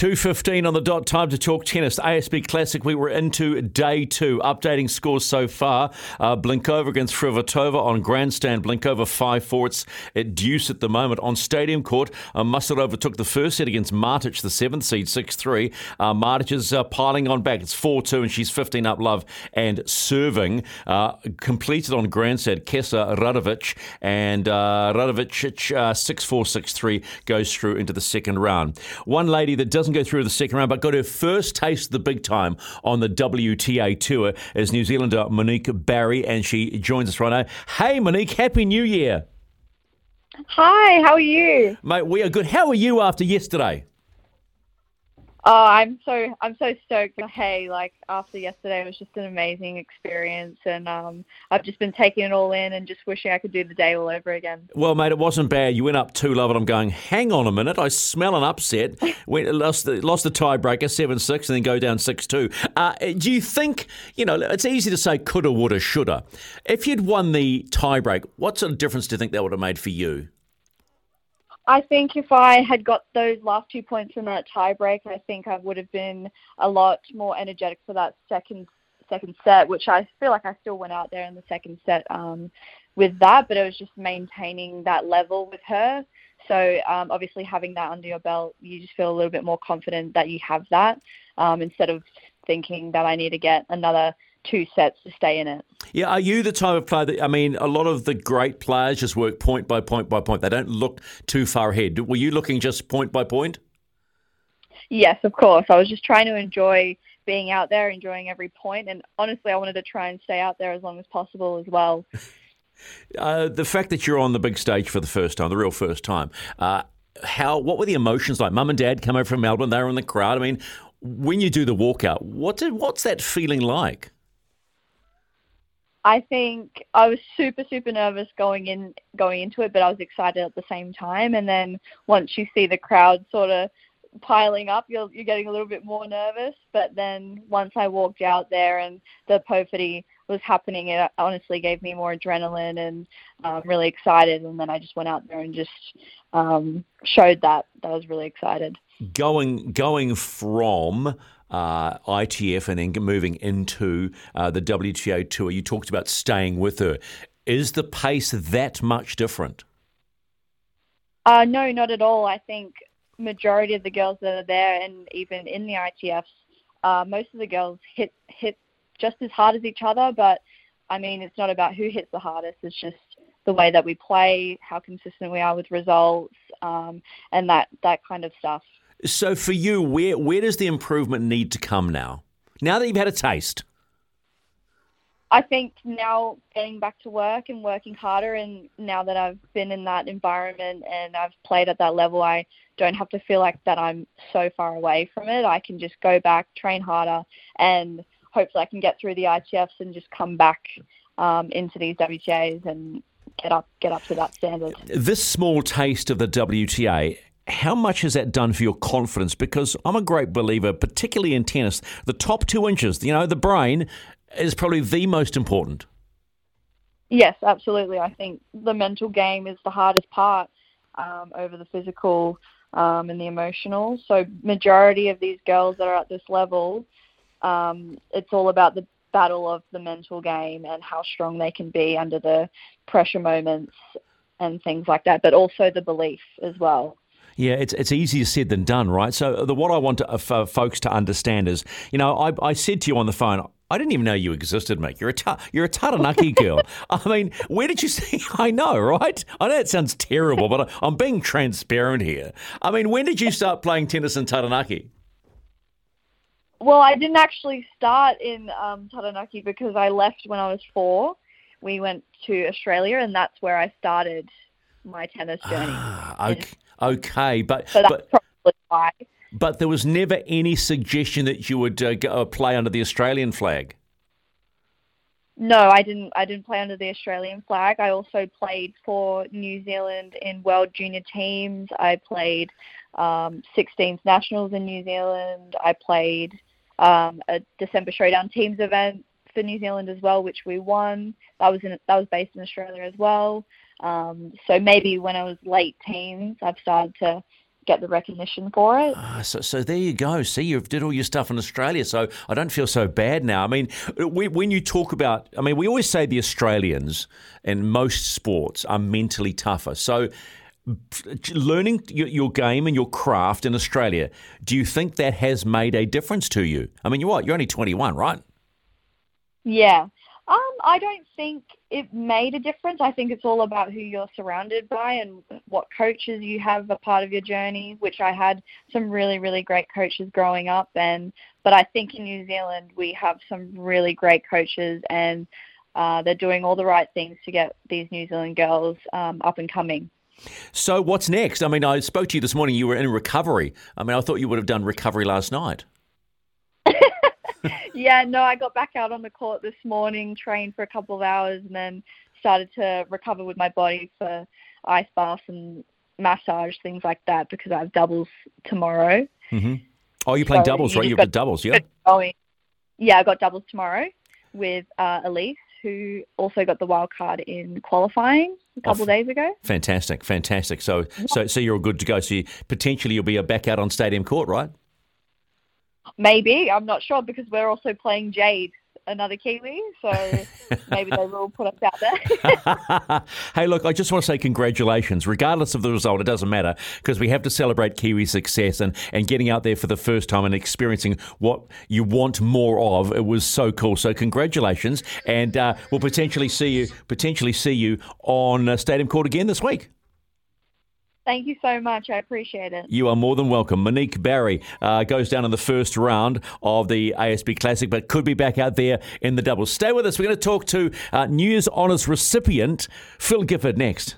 2.15 on the dot, time to talk tennis. ASB Classic, we were into day two. Updating scores so far. Uh, Blinkova against Fruhvirtova on grandstand. Blinkova 5-4. It's at deuce at the moment. On stadium court, uh, Masurova took the first set against Martic, the seventh seed, 6-3. Uh, Martic is uh, piling on back. It's 4-2 and she's 15 up love and serving. Uh, completed on grandstand, Kesa Radovic. And uh, Radovic, uh, 6-4, 6-3, goes through into the second round. One lady that doesn't go through the second round, but got her first taste of the big time on the WTA Tour as New Zealander Monique Barry, and she joins us right now. Hey, Monique, Happy New Year. Hi, how are you? Mate, we are good. How are you after yesterday? Oh, I'm so I'm so stoked. Hey, like after yesterday, it was just an amazing experience, and um, I've just been taking it all in and just wishing I could do the day all over again. Well, mate, it wasn't bad. You went up two love, and I'm going. Hang on a minute, I smell an upset. went lost the lost the tiebreaker seven six, and then go down six two. Uh, do you think you know? It's easy to say coulda, woulda, shoulda. If you'd won the tiebreak, what sort of difference do you think that would have made for you? I think if I had got those last two points in that tiebreak, I think I would have been a lot more energetic for that second second set, which I feel like I still went out there in the second set um, with that, but it was just maintaining that level with her. So um, obviously having that under your belt, you just feel a little bit more confident that you have that um, instead of thinking that I need to get another two sets to stay in it. Yeah, are you the type of player that I mean? A lot of the great players just work point by point by point. They don't look too far ahead. Were you looking just point by point? Yes, of course. I was just trying to enjoy being out there, enjoying every point, and honestly, I wanted to try and stay out there as long as possible as well. uh, the fact that you're on the big stage for the first time, the real first time, uh, how? What were the emotions like? Mum and Dad come over from Melbourne. They were in the crowd. I mean, when you do the walkout, what did, what's that feeling like? I think I was super super nervous going in going into it, but I was excited at the same time. And then once you see the crowd sort of piling up, you're you're getting a little bit more nervous. But then once I walked out there and the Pofity was happening, it honestly gave me more adrenaline and um, really excited. And then I just went out there and just um, showed that that I was really excited. Going going from uh, ITF and then moving into uh, the WTA tour. You talked about staying with her. Is the pace that much different? Uh, no, not at all. I think majority of the girls that are there, and even in the ITFs, uh, most of the girls hit hit just as hard as each other. But I mean, it's not about who hits the hardest. It's just the way that we play, how consistent we are with results, um, and that that kind of stuff. So for you, where where does the improvement need to come now? Now that you've had a taste. I think now getting back to work and working harder, and now that I've been in that environment and I've played at that level, I don't have to feel like that I'm so far away from it. I can just go back, train harder, and hopefully I can get through the ITFs and just come back um, into these WTAs and get up get up to that standard. This small taste of the WTA how much has that done for your confidence? Because I'm a great believer, particularly in tennis, the top two inches, you know, the brain is probably the most important. Yes, absolutely. I think the mental game is the hardest part um, over the physical um, and the emotional. So, majority of these girls that are at this level, um, it's all about the battle of the mental game and how strong they can be under the pressure moments and things like that, but also the belief as well. Yeah, it's it's easier said than done, right? So the what I want to, uh, for folks to understand is, you know, I, I said to you on the phone, I didn't even know you existed, mate. You're a ta- you're a Taranaki girl. I mean, where did you see? I know, right? I know it sounds terrible, but I'm being transparent here. I mean, when did you start playing tennis in Taranaki? Well, I didn't actually start in um, Taranaki because I left when I was four. We went to Australia, and that's where I started my tennis journey. Ah, okay. Okay, but so that's but, probably why. But there was never any suggestion that you would uh, go, uh, play under the Australian flag. No, I didn't. I didn't play under the Australian flag. I also played for New Zealand in World Junior teams. I played um, 16th nationals in New Zealand. I played um, a December Showdown teams event for New Zealand as well, which we won. That was in that was based in Australia as well. Um, so maybe when I was late teens, I've started to get the recognition for it. Ah, so, so there you go. See, you've did all your stuff in Australia, so I don't feel so bad now. I mean, when you talk about, I mean, we always say the Australians in most sports are mentally tougher. So learning your game and your craft in Australia, do you think that has made a difference to you? I mean, you're what? You're only 21, right? Yeah. I don't think it made a difference. I think it's all about who you're surrounded by and what coaches you have a part of your journey, which I had some really, really great coaches growing up and but I think in New Zealand we have some really great coaches and uh, they're doing all the right things to get these New Zealand girls um, up and coming. So what's next? I mean, I spoke to you this morning. You were in recovery. I mean, I thought you would have done recovery last night. Yeah, no, I got back out on the court this morning, trained for a couple of hours, and then started to recover with my body for ice baths and massage, things like that, because I have doubles tomorrow. Mm-hmm. Oh, you're playing so doubles, right? You've got, got doubles, yeah? Going. Yeah, I got doubles tomorrow with uh, Elise, who also got the wild card in qualifying a couple oh, of days ago. Fantastic, fantastic. So, so, so you're all good to go. So, you, potentially, you'll be back out on Stadium Court, right? Maybe I'm not sure because we're also playing Jade, another Kiwi, so maybe they will put us out there. hey, look, I just want to say congratulations, regardless of the result. It doesn't matter because we have to celebrate Kiwi success and and getting out there for the first time and experiencing what you want more of. It was so cool. So congratulations, and uh, we'll potentially see you potentially see you on uh, Stadium Court again this week. Thank you so much. I appreciate it. You are more than welcome. Monique Barry uh, goes down in the first round of the ASB Classic, but could be back out there in the doubles. Stay with us. We're going to talk to uh, News Honours recipient Phil Gifford next.